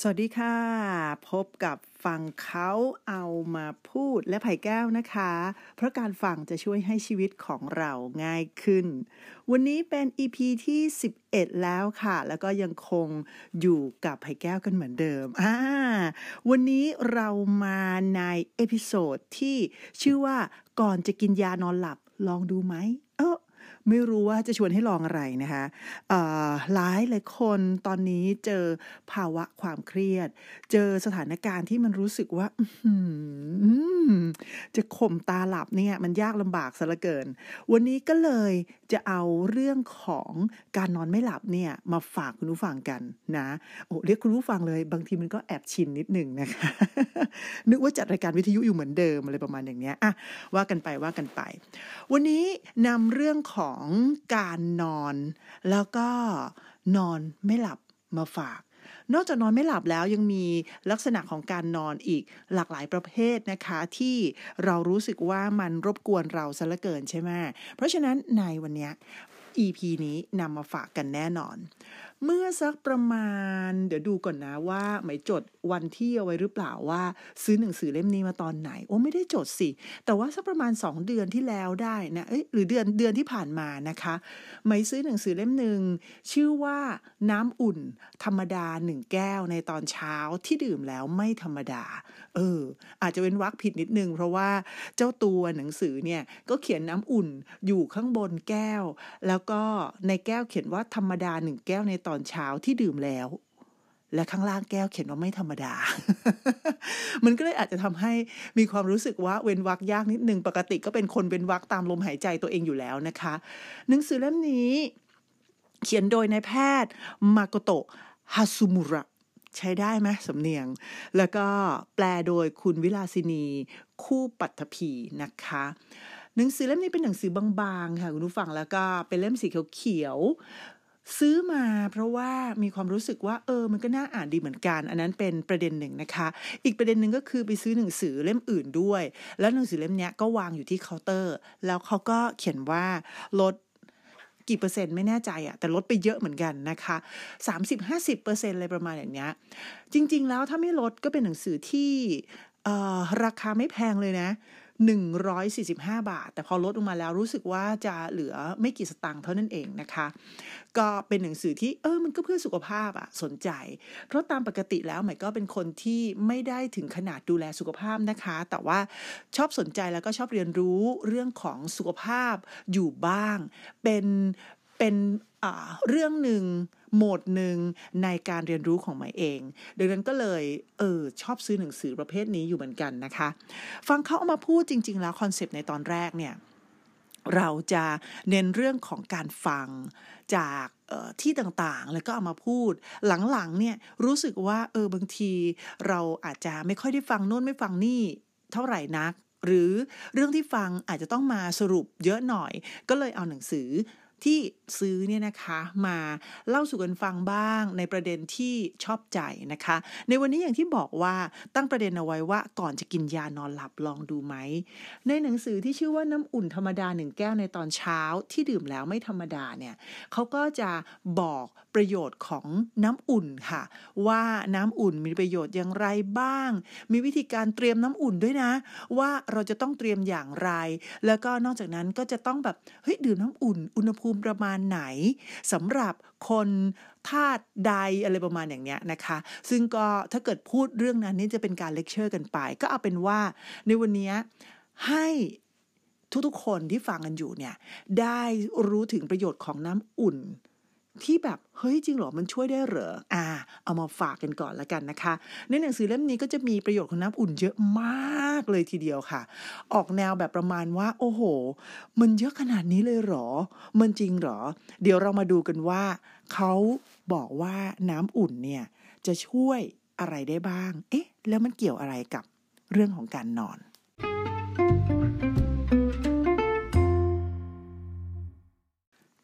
สวัสดีค่ะ พบกับฟังเขาเอามาพูดและไผ่แก้วนะคะ เพราะการฟังจะช่วยให้ชีวิตของเราง่ายขึ้น วันนี้เป็น EP ที่ 11 แล้วค่ะ แล้วก็ยังคงอยู่กับไผ่แก้วกันเหมือนเดิมอ่าวันนี้เรามาใน episode ที่ชื่อว่าก่อนจะกินยานอนหลับลองดูไหมเออ ไม่รู้ว่าจะชวนให้ลองอะไรนะคะหลายหลายคนตอนนี้เจอภาวะความเครียด เจอสถานการณ์ที่มันรู้สึกว่าจะข่มตาหลับเนี่ย มันยากลำบากซะเหลือเกิน วันนี้ก็เลยจะเอาเรื่องของการนอนไม่หลับเนี่ย มาฝากคุณผู้ฟังกันนะโอ้เรียกคุณผู้ฟังเลย บางทีมันก็แอบชินนิดหนึ่งนะคะนึกว่าจัดรายการวิทยุอยู่เหมือนเดิมอะไรประมาณอย่างเนี้ยอะว่ากันไปว่ากันไป วันนี้นำเรื่องของการนอน แล้วก็นอนไม่หลับมาฝาก นอกจากนอนไม่หลับแล้วยังมีลักษณะของการนอนอีกหลากหลายประเภทนะคะ ที่เรารู้สึกว่ามันรบกวนเราซะเหลือเกินใช่ไหมเพราะฉะนั้นในวันนี้ EP นี้นำมาฝากกันแน่นอน เมื่อสักประมาณ เดี๋ยวดูก่อนนะว่าหมายจดวันที่เอาไว้หรือเปล่าว่า ซื้อหนังสือเล่มนี้มาตอนไหน โอ้ไม่ได้จดสิ แต่ว่าสักประมาณ 2 เดือนที่แล้วได้นะเอ้ยหรือเดือนเดือนที่ผ่านมานะคะหมายซื้อหนังสือเล่มหนึ่งชื่อว่าน้ำอุ่น ธรรมดาหนึ่งแก้วในตอนเช้าที่ดื่มแล้วไม่ธรรมดา เออ อาจจะเป็นวักผิดนิดนึง เพราะว่าเจ้าตัวหนังสือเนี่ยก็เขียนน้ำอุ่นอยู่ข้างบนแก้ว แล้วก็ในแก้วเขียนว่าธรรมดาหนึ่งแก้วในตอนเช้าที่ดื่มแล้ว และข้างล่างแก้วเขียนว่าไม่ธรรมดา มันก็เลยอาจจะทำให้มีความรู้สึกว่าเว้นวักยากนิดนึงปกติก็เป็นคนเว้นวักตามลมหายใจตัวเองอยู่แล้วนะคะ หนังสือเล่มนี้ เขียนโดยนายแพทย์มาโกโตะฮาซุมุระใช้ได้ไหมสำเนียง แล้วก็แปลโดยคุณวิลาสินี คู่ปัตภีนะคะ หนังสือเล่มนี้เป็นหนังสือบางๆค่ะคุณผู้ฟังแล้วก็เป็นเล่มสีเขียว ซื้อมาเพราะว่ามีความรู้สึกว่าเออมันก็น่าอ่านดีเหมือนกัน อันนั้นเป็นประเด็นหนึ่งนะคะ อีกประเด็นหนึ่งก็คือไปซื้อหนังสือเล่มอื่นด้วย แล้วหนังสือเล่มนี้ก็วางอยู่ที่เคาน์เตอร์ แล้วเขาก็เขียนว่าลดกี่เปอร์เซ็นต์ไม่แน่ใจอะแต่ลดไปเยอะเหมือนกันนะคะ 30-50%เปอร์เซ็นต์อะไรประมาณอย่างเนี้ยจริง ๆ แล้วถ้าไม่ลดก็เป็นหนังสือที่ราคาไม่แพงเลยนะ 145 บาท แต่พอลดลงมาแล้วรู้สึกว่าจะเหลือไม่กี่สตางค์เท่านั้นเองนะคะ ก็เป็นหนังสือที่เออมันก็เพื่อสุขภาพอะสนใจ เพราะตามปกติแล้วหมายก็เป็นคนที่ไม่ได้ถึงขนาดดูแลสุขภาพนะคะ แต่ว่าชอบสนใจแล้วก็ชอบเรียนรู้เรื่องของสุขภาพอยู่บ้าง เป็น เป็นเรื่องหนึ่งโหมดหนึ่งในการเรียนรู้ของหมายเอง ดังนั้นก็เลยเออชอบซื้อหนังสือประเภทนี้อยู่เหมือนกันนะคะ ฟังเขาเอามาพูดจริง ๆ แล้วคอนเซปต์ในตอนแรกเนี่ยเราจะเน้นเรื่องของการฟังจากที่ต่างๆ แล้วก็เอามาพูด หลังๆเนี่ยรู้สึกว่าเออบางทีเราอาจจะไม่ค่อยได้ฟังโน้นไม่ฟังนี่เท่าไหร่นัก หรือเรื่องที่ฟังอาจจะต้องมาสรุปเยอะหน่อย ก็เลยเอาหนังสือ ที่ซื้อเนี่ยนะคะมาเล่าสู่กันฟังบ้างในประเด็นที่ชอบใจนะคะ ในวันนี้อย่างที่บอกว่าตั้งประเด็นเอาไว้ว่าก่อนจะกินยานอนหลับลองดูไหม ในหนังสือที่ชื่อว่าน้ำอุ่นธรรมดาหนึ่งแก้วในตอนเช้าที่ดื่มแล้วไม่ธรรมดาเนี่ยเขาก็จะบอกประโยชน์ของน้ำอุ่นค่ะ ว่าน้ำอุ่นมีประโยชน์อย่างไรบ้าง มีวิธีการเตรียมน้ำอุ่นด้วยนะ ว่าเราจะต้องเตรียมอย่างไร แล้วก็นอกจากนั้นก็จะต้องแบบเฮ้ยดื่มน้ำอุ่นอุณหภูมิประมาณไหนสำหรับคนธาตุใดอะไรประมาณอย่างเนี้ยนะคะ ซึ่งก็ถ้าเกิดพูดเรื่องนั้นนี่จะเป็นการเลคเชอร์กันไป ก็เอาเป็นว่าในวันนี้ให้ทุกๆคนที่ฟังกันอยู่เนี่ยได้รู้ถึงประโยชน์ของน้ำอุ่น ที่แบบเฮ้ยจริงเหรอมันช่วยได้เหรออ่า เอามาฝากกันก่อนละกันนะคะ ในหนังสือเล่มนี้ก็จะมีประโยชน์ของน้ำอุ่นเยอะมากเลยทีเดียวค่ะ ออกแนวแบบประมาณว่า โอ้โห มันเยอะขนาดนี้เลยเหรอ มันจริงเหรอ เดี๋ยวเรามาดูกันว่าเขาบอกว่าน้ำอุ่นเนี่ยจะช่วยอะไรได้บ้าง เอ๊ะ แล้วมันเกี่ยวอะไรกับเรื่องของการนอน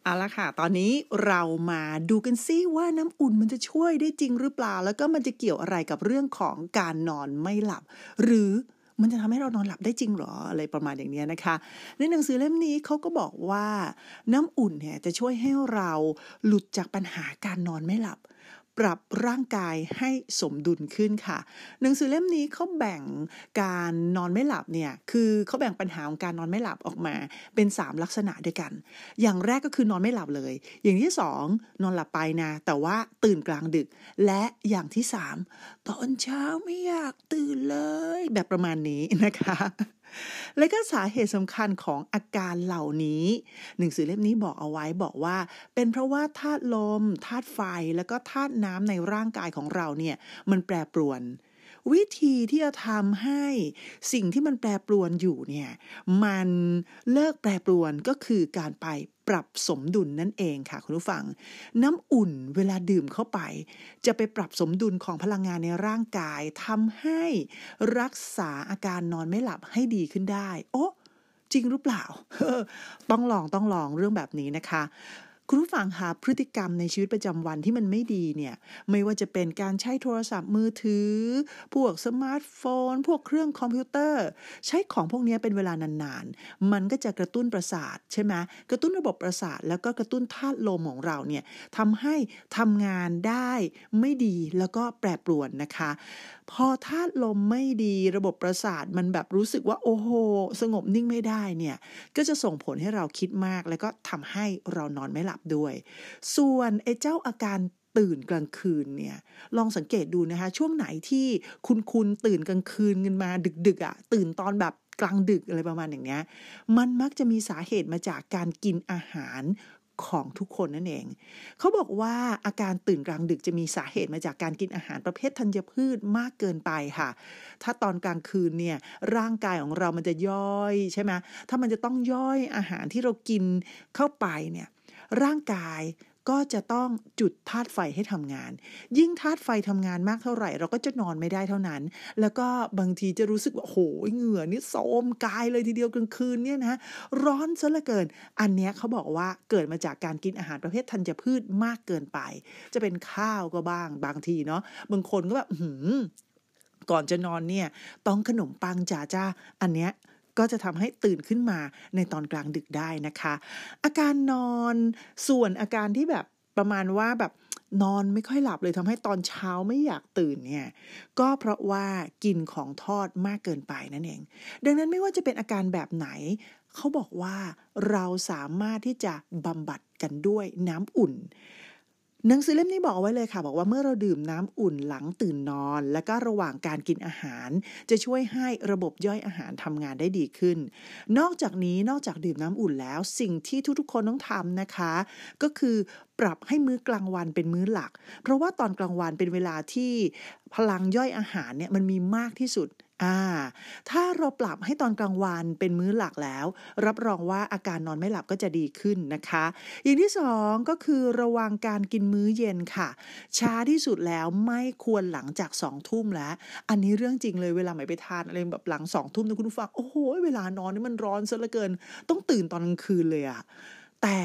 เอาละค่ะ ตอนนี้เรามาดูกันซิว่าน้ำอุ่นมันจะช่วยได้จริงหรือเปล่า แล้วก็มันจะเกี่ยวอะไรกับเรื่องของการนอนไม่หลับ หรือมันจะทำให้เรานอนหลับได้จริงหรออะไรประมาณอย่างนี้นะคะ ในหนังสือเล่มนี้เขาก็บอกว่าน้ำอุ่นเนี่ยจะช่วยให้เราหลุดจากปัญหาการนอนไม่หลับ ปรับร่างกายให้สมดุลขึ้นค่ะ หนังสือเล่มนี้เขาแบ่งการนอนไม่หลับเนี่ยคือเขาแบ่งปัญหาของการนอนไม่หลับออกมา เป็น 3 ลักษณะด้วยกัน อย่างแรกก็คือนอนไม่หลับเลย อย่างที่ 2 นอนหลับไปนะ แต่ว่าตื่นกลางดึก และอย่างที่ 3 ตอนเช้าไม่อยากตื่นเลย แบบประมาณนี้นะคะ และก็สาเหตุสำคัญของอาการเหล่านี้ หนังสือเล่มนี้บอกเอาไว้บอกว่า เป็นเพราะว่าธาตุลมธาตุไฟแล้วก็ธาตุน้ำในร่างกายของเราเนี่ยมันแปรปรวนวิธีที่จะทำให้สิ่งที่มันแปรปรวนอยู่เนี่ยมันเลิกแปรปรวนก็คือการไป ปรับสมดุลนั่นเองค่ะคุณผู้ฟัง น้ำอุ่นเวลาดื่มเข้าไป จะไปปรับสมดุลของพลังงานในร่างกายทำให้รักษาอาการนอนไม่หลับให้ดีขึ้นได้ โอ้จริงหรือเปล่า ต้องลองต้องลองเรื่องแบบนี้นะคะ คุณผู้ฟังคะพฤติกรรมในชีวิตประจำวันที่มันไม่ดีเนี่ยไม่ว่าจะเป็นการใช้โทรศัพท์มือถือ พวกสมาร์ทโฟน พวกเครื่องคอมพิวเตอร์ ใช้ของพวกนี้เป็นเวลานานๆ มันก็จะกระตุ้นประสาทใช่ไหมกระตุ้นระบบประสาท แล้วก็กระตุ้นธาตุลมของเราเนี่ยทำให้ทำงานได้ไม่ดีแล้วก็แปรปรวนนะคะ พอธาตุลมไม่ดีระบบประสาทมันแบบรู้สึกว่าโอ้โหสงบนิ่งไม่ได้เนี่ย ก็จะส่งผลให้เราคิดมาก แล้วก็ทำให้เรานอนไม่หลับด้วย ส่วนไอ้เจ้าอาการตื่นกลางคืนเนี่ยลองสังเกตดูนะคะ ช่วงไหนที่คุณคุณตื่นกลางคืนกันมาดึกๆอะ่ะตื่นตอนแบบกลางดึกอะไรประมาณอย่างเนี้ย มันมักจะมีสาเหตุมาจากการกินอาหาร ของทุกคนนั่นเอง เขาบอกว่าอาการตื่นกลางดึกจะมีสาเหตุมาจากการกินอาหารประเภทธัญพืชมากเกินไปค่ะ ถ้าตอนกลางคืนเนี่ยร่างกายของเรามันจะย่อยใช่ไหมถ้ามันจะต้องย่อยอาหารที่เรากินเข้าไปเนี่ยร่างกาย ก็จะต้องจุดธาตุไฟให้ทำงาน ยิ่งธาตุไฟทำงานมากเท่าไหร่ เราก็จะนอนไม่ได้เท่านั้น แล้วก็บางทีจะรู้สึกว่าโหเหงื่อนี่โสมกายเลยทีเดียวกลางคืนเนี่ยนะร้อนซะเหลือเกิน อันเนี้ยเขาบอกว่าเกิดมาจากการกินอาหารประเภทธัญพืชมากเกินไป จะเป็นข้าวก็บ้าง บางทีเนาะบางคนก็แบบหืมก่อนจะนอนเนี่ย ต้องขนมปังจ่าจ้าอันเนี้ย ก็จะทำให้ตื่นขึ้นมาในตอนกลางดึกได้นะคะ อาการนอนส่วนอาการที่แบบประมาณว่าแบบนอนไม่ค่อยหลับเลยทำให้ตอนเช้าไม่อยากตื่นเนี่ยก็เพราะว่ากินของทอดมากเกินไปนั่นเอง ดังนั้นไม่ว่าจะเป็นอาการแบบไหน เขาบอกว่าเราสามารถที่จะบำบัดกันด้วยน้ำอุ่น หนังสือเล่มนี้บอกไว้เลยค่ะ บอกว่าเมื่อเราดื่มน้ำอุ่นหลังตื่นนอน และก็ระหว่างการกินอาหาร จะช่วยให้ระบบย่อยอาหารทำงานได้ดีขึ้น นอกจากนี้นอกจากดื่มน้ำอุ่นแล้ว สิ่งที่ทุกๆ คนต้องทำนะคะ ก็คือปรับให้มื้อกลางวันเป็นมื้อหลัก เพราะว่าตอนกลางวันเป็นเวลาที่พลังย่อยอาหารเนี่ยมันมีมากที่สุด อ่า ถ้าเราปรับให้ตอนกลางวันเป็นมื้อหลักแล้ว รับรองว่าอาการนอนไม่หลับก็จะดีขึ้นนะคะ อย่างที่สองก็คือระวังการกินมื้อเย็นค่ะ ช้าที่สุดแล้วไม่ควรหลังจากสองทุ่มแล้ว อันนี้เรื่องจริงเลยเวลาไม่ไปทานอะไรแบบหลังสองทุ่มนะคุณผู้ฟังโอ้โหเวลานอนนี่มันร้อนซะเหลือเกิน ต้องตื่นตอนกลางคืนเลยอะ แต่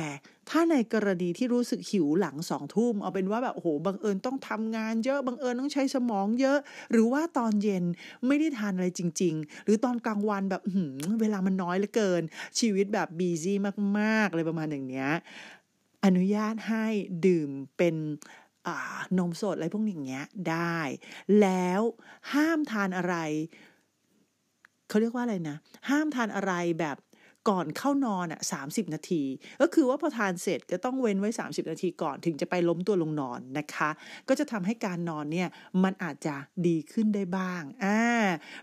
ถ้าในกรณีที่รู้สึกหิวหลังสองทุ่มเอาเป็นว่าแบบโอ้โหบังเอิญต้องทำงานเยอะบังเอิญต้องใช้สมองเยอะ หรือว่าตอนเย็นไม่ได้ทานอะไรจริง ๆ หรือตอนกลางวันแบบหืเวลามันน้อยเหลือเกิน ชีวิตแบบบีซี่มากๆเลยประมาณอย่างเนี้ยอนุญาตให้ดื่มเป็นนมสดอะไรพวกอย่างเงี้ยได้ แล้วห้ามทานอะไรเขาเรียกว่าอะไรนะ ห้ามทานอะไรแบบ ก่อนเข้านอนอะสานาที ก็คือว่าพอทานเสร็จก็ต้องเว้นไว้ 30 นาทีก่อนถึงจะไปล้มตัวลงนอนนะคะ ก็จะทำให้การนอนเนี่ยมันอาจจะดีขึ้นได้บ้างอ่า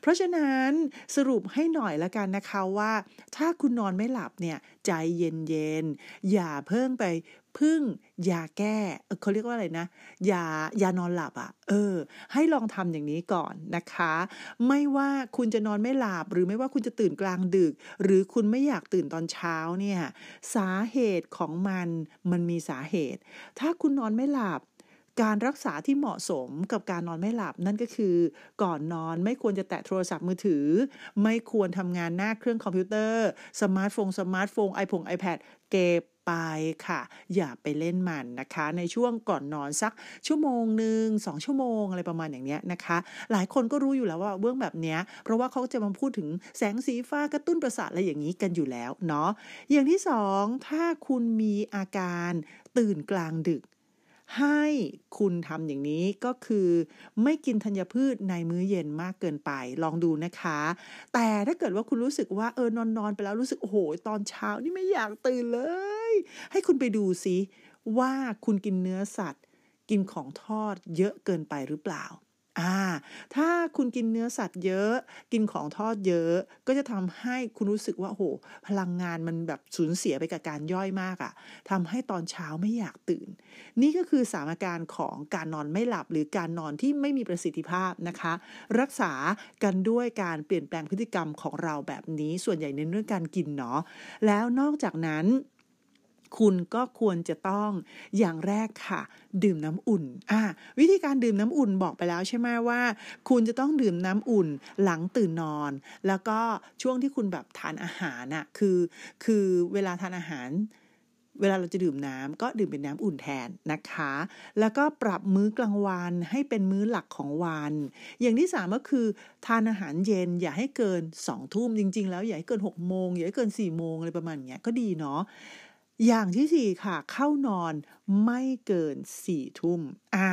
เพราะฉะนั้นสรุปให้หน่อยละกันนะคะว่า ถ้าคุณนอนไม่หลับเนี่ยใจเย็นๆอย่าเพิ่งไป พึ่งยาแก้เขาเรียกว่าอะไรนะยายานอนหลับอะ่ะ เออ ให้ลองทำอย่างนี้ก่อนนะคะ ไม่ว่าคุณจะนอนไม่หลับ หรือไม่ว่าคุณจะตื่นกลางดึก หรือคุณไม่อยากตื่นตอนเช้าเนี่ย สาเหตุของมันมันมีสาเหตุ ถ้าคุณนอนไม่หลับการรักษาที่เหมาะสมกับการนอนไม่หลับนั่นก็คือ ก่อนนอนไม่ควรจะแตะโทรศัพท์มือถือ ไม่ควรทำงานหน้าเครื่องคอมพิวเตอร์ สมาร์ทโฟนสมาร์ทโฟนไอโฟนไอแพดเก็บ ไปค่ะ อย่าไปเล่นมันนะคะ ในช่วงก่อนนอนสักชั่วโมงหนึ่งสองชั่วโมงอะไรประมาณอย่างเนี้ยนะคะ หลายคนก็รู้อยู่แล้วว่าเรื่องแบบเนี้ยเพราะว่าเขาจะมาพูดถึงแสงสีฟ้ากระตุ้นประสาทอะไรอย่างนี้กันอยู่แล้วเนาะอย่างที่สองถ้าคุณมีอาการตื่นกลางดึกให้คุณทำอย่างนี้ก็คือไม่กินธัญพืชในมื้อเย็นมากเกินไปลองดูนะคะ แต่ถ้าเกิดว่าคุณรู้สึกว่าเออนอนนอนไปแล้วรู้สึกโอ้โหตอนเช้านี่ไม่อยากตื่นเลย ให้คุณไปดูซิว่าคุณกินเนื้อสัตว์ กินของทอดเยอะเกินไปหรือเปล่าอ่าถ้าคุณกินเนื้อสัตว์เยอะ กินของทอดเยอะ ก็จะทำให้คุณรู้สึกว่าโห พลังงานมันแบบสูญเสียไปกับการย่อยมากอะ่ะทำให้ตอนเช้าไม่อยากตื่น นี่ก็คือสามอาการของการนอนไม่หลับหรือการนอนที่ไม่มีประสิทธิภาพนะคะ รักษากันด้วยการเปลี่ยนแปลงพฤติกรรมของเราแบบนี้ส่วนใหญ่เน้นเรื่องการกินเนาะแล้วนอกจากนั้น คุณก็ควรจะต้องอย่างแรกค่ะ ดื่มน้ำอุ่นอ่าวิธีการดื่มน้ำอุ่นบอกไปแล้วใช่ไหมว่า คุณจะต้องดื่มน้ำอุ่นหลังตื่นนอน แล้วก็ช่วงที่คุณแบบทานอาหารน่ะคือคือเวลาทานอาหารเวลาเราจะดื่มน้ำก็ดื่มเป็นน้ำอุ่นแทนนะคะ แล้วก็ปรับมื้อกลางวันให้เป็นมื้อหลักของวัน อย่างที่สามก็คือทานอาหารเย็นอย่าให้เกินสองทุ่มจริง ๆ แล้วอย่าให้เกินหกโมงอย่าให้เกินสี่โมงอะไรประมาณเนี้ยก็ดีเนาะ อย่างที่สี่ค่ะ เข้านอนไม่เกินสี่ทุ่มอ่า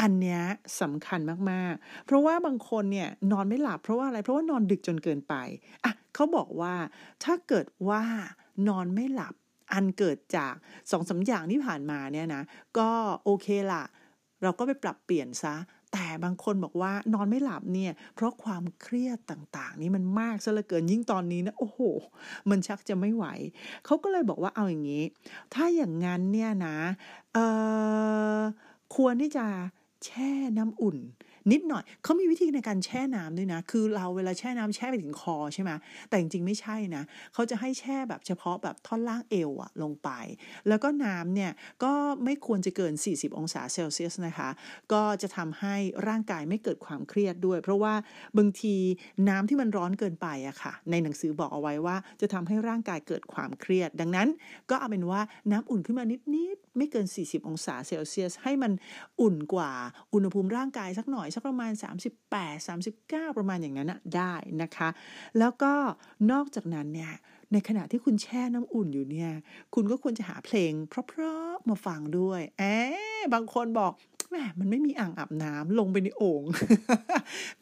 อันเนี้ยสำคัญมากๆ เพราะว่าบางคนเนี่ยนอนไม่หลับเพราะว่าอะไรเพราะว่านอนดึกจนเกินไปอะเขาบอกว่าถ้าเกิดว่านอนไม่หลับ อันเกิดจากสองสาอย่างที่ผ่านมาเนี่ยนะ ก็โอเคละเราก็ไปปรับเปลี่ยนซะ แต่บางคนบอกว่านอนไม่หลับเนี่ย เพราะความเครียดต่างๆ นี้มันมากซะเหลือเกินยิ่งตอนนี้นะโอ้โห มันชักจะไม่ไหว เขาก็เลยบอกว่าเอาอย่างนี้ ถ้าอย่างนั้นเนี่ยนะเออควรที่จะแช่น้ำอุ่น นิดหน่อยเขามีวิธีในการแช่น้ำด้วยนะ คือเราเวลาแช่น้ำแช่ไปถึงคอใช่ไหมแต่จริงๆไม่ใช่นะเขาจะให้แช่แบบเฉพาะแบบท่อนล่างเอวอะลงไป แล้วก็น้ำเนี่ยก็ไม่ควรจะเกิน 40 องศาเซลเซียสนะคะ ก็จะทำให้ร่างกายไม่เกิดความเครียดด้วย เพราะว่าบางทีน้ำที่มันร้อนเกินไปอะค่ะ ในหนังสือบอกเอาไว้ว่าจะทำให้ร่างกายเกิดความเครียด ดังนั้นก็เอาเป็นว่าน้ำอุ่นขึ้นมานิดๆ ไม่เกิน 40 องศาเซลเซียส ให้มันอุ่นกว่าอุณหภูมิร่างกายสักหน่อย สักประมาณ 38 39 ประมาณอย่างนั้นนะได้นะคะ แล้วก็นอกจากนั้นเนี่ยในขณะที่คุณแช่น้ำอุ่นอยู่เนี่ย คุณก็ควรจะหาเพลง เพราะๆมาฟังด้วยแอบ บางคนบอกแหมมันไม่มีอ่างอาบน้ำลงไปในโอ่ง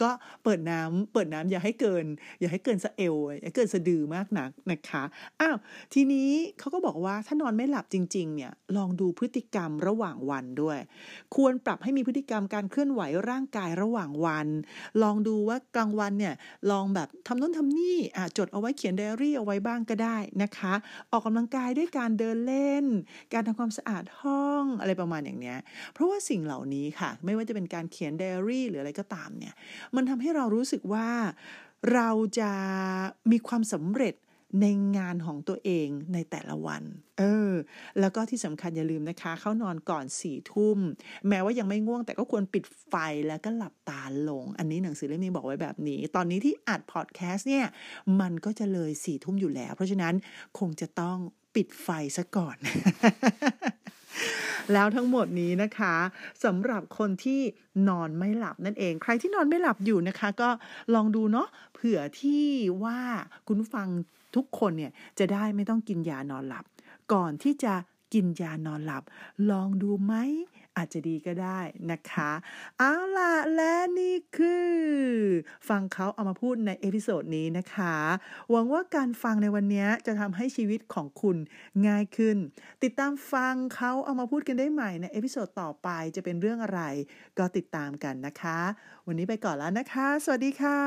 ก็เปิดน้ำเปิดน้ำอย่าให้เกิน อย่าให้เกินสะเอวอย่าเกินสะดือมากนักนะคะอ้าวทีนี้เขาก็บอกว่าถ้านอนไม่หลับจริง ๆ เนี่ย ลองดูพฤติกรรมระหว่างวันด้วย ควรปรับให้มีพฤติกรรมการเคลื่อนไหวร่างกายระหว่างวัน ลองดูว่ากลางวันเนี่ยลองแบบทำโน้นทำนี่อะจดเอาไว้เขียนไดอารี่เอาไว้บ้างก็ได้นะคะ ออกกำลังกายด้วยการเดินเล่น การทำความสะอาดห้องอะไรประมาณอย่างเนี้ย เพราะว่าสิ่งเหล่านี้ค่ะ ไม่ว่าจะเป็นการเขียนไดอารี่หรืออะไรก็ตามเนี่ย มันทำให้เรารู้สึกว่าเราจะมีความสำเร็จในงานของตัวเองในแต่ละวัน เออ แล้วก็ที่สำคัญอย่าลืมนะคะ เข้านอนก่อนสี่ทุ่ม แม้ว่ายังไม่ง่วงแต่ก็ควรปิดไฟแล้วก็หลับตาลง อันนี้หนังสือเล่มนี้บอกไว้แบบนี้ ตอนนี้ที่อัดพอดแคสต์เนี่ย มันก็จะเลยสี่ทุ่มอยู่แล้ว เพราะฉะนั้นคงจะต้องปิดไฟซะก่อน แล้วทั้งหมดนี้นะคะสำหรับคนที่นอนไม่หลับนั่นเอง ใครที่นอนไม่หลับอยู่นะคะ ก็ลองดูเนาะเผื่อที่ว่าคุณฟังทุกคนเนี่ยจะได้ไม่ต้องกินยานอนหลับ ก่อนที่จะ กินยานอนหลับ ลองดูไหม อาจจะดีก็ได้นะคะ เอาล่ะ และนี่คือ ฟังเขาเอามาพูดใน episode นี้นะคะ หวังว่าการฟังในวันนี้จะทำให้ชีวิตของคุณง่ายขึ้น ติดตามฟังเขาเอามาพูดกันได้ใหม่ใน episode ต่อไปจะเป็นเรื่องอะไร ก็ติดตามกันนะคะ วันนี้ไปก่อนแล้วนะคะ สวัสดีค่ะ